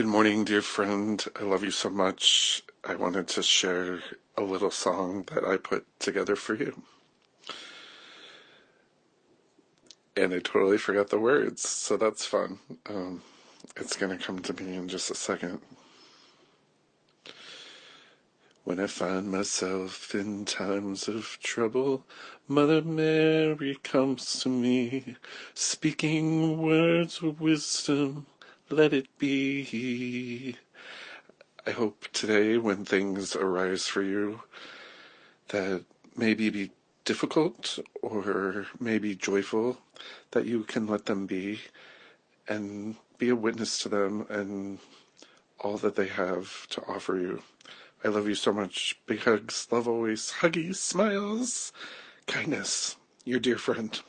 Good morning, dear friend. I love you so much. I wanted to share a little song that I put together for you. And I totally forgot the words, so that's fun. Um, it's going to come to me in just a second. When I find myself in times of trouble, Mother Mary comes to me, speaking words of wisdom let it be. I hope today, when things arise for you that maybe be difficult or maybe joyful, that you can let them be and be a witness to them and all that they have to offer you. I love you so much. Big hugs, love always, huggies, smiles, kindness. Your dear friend.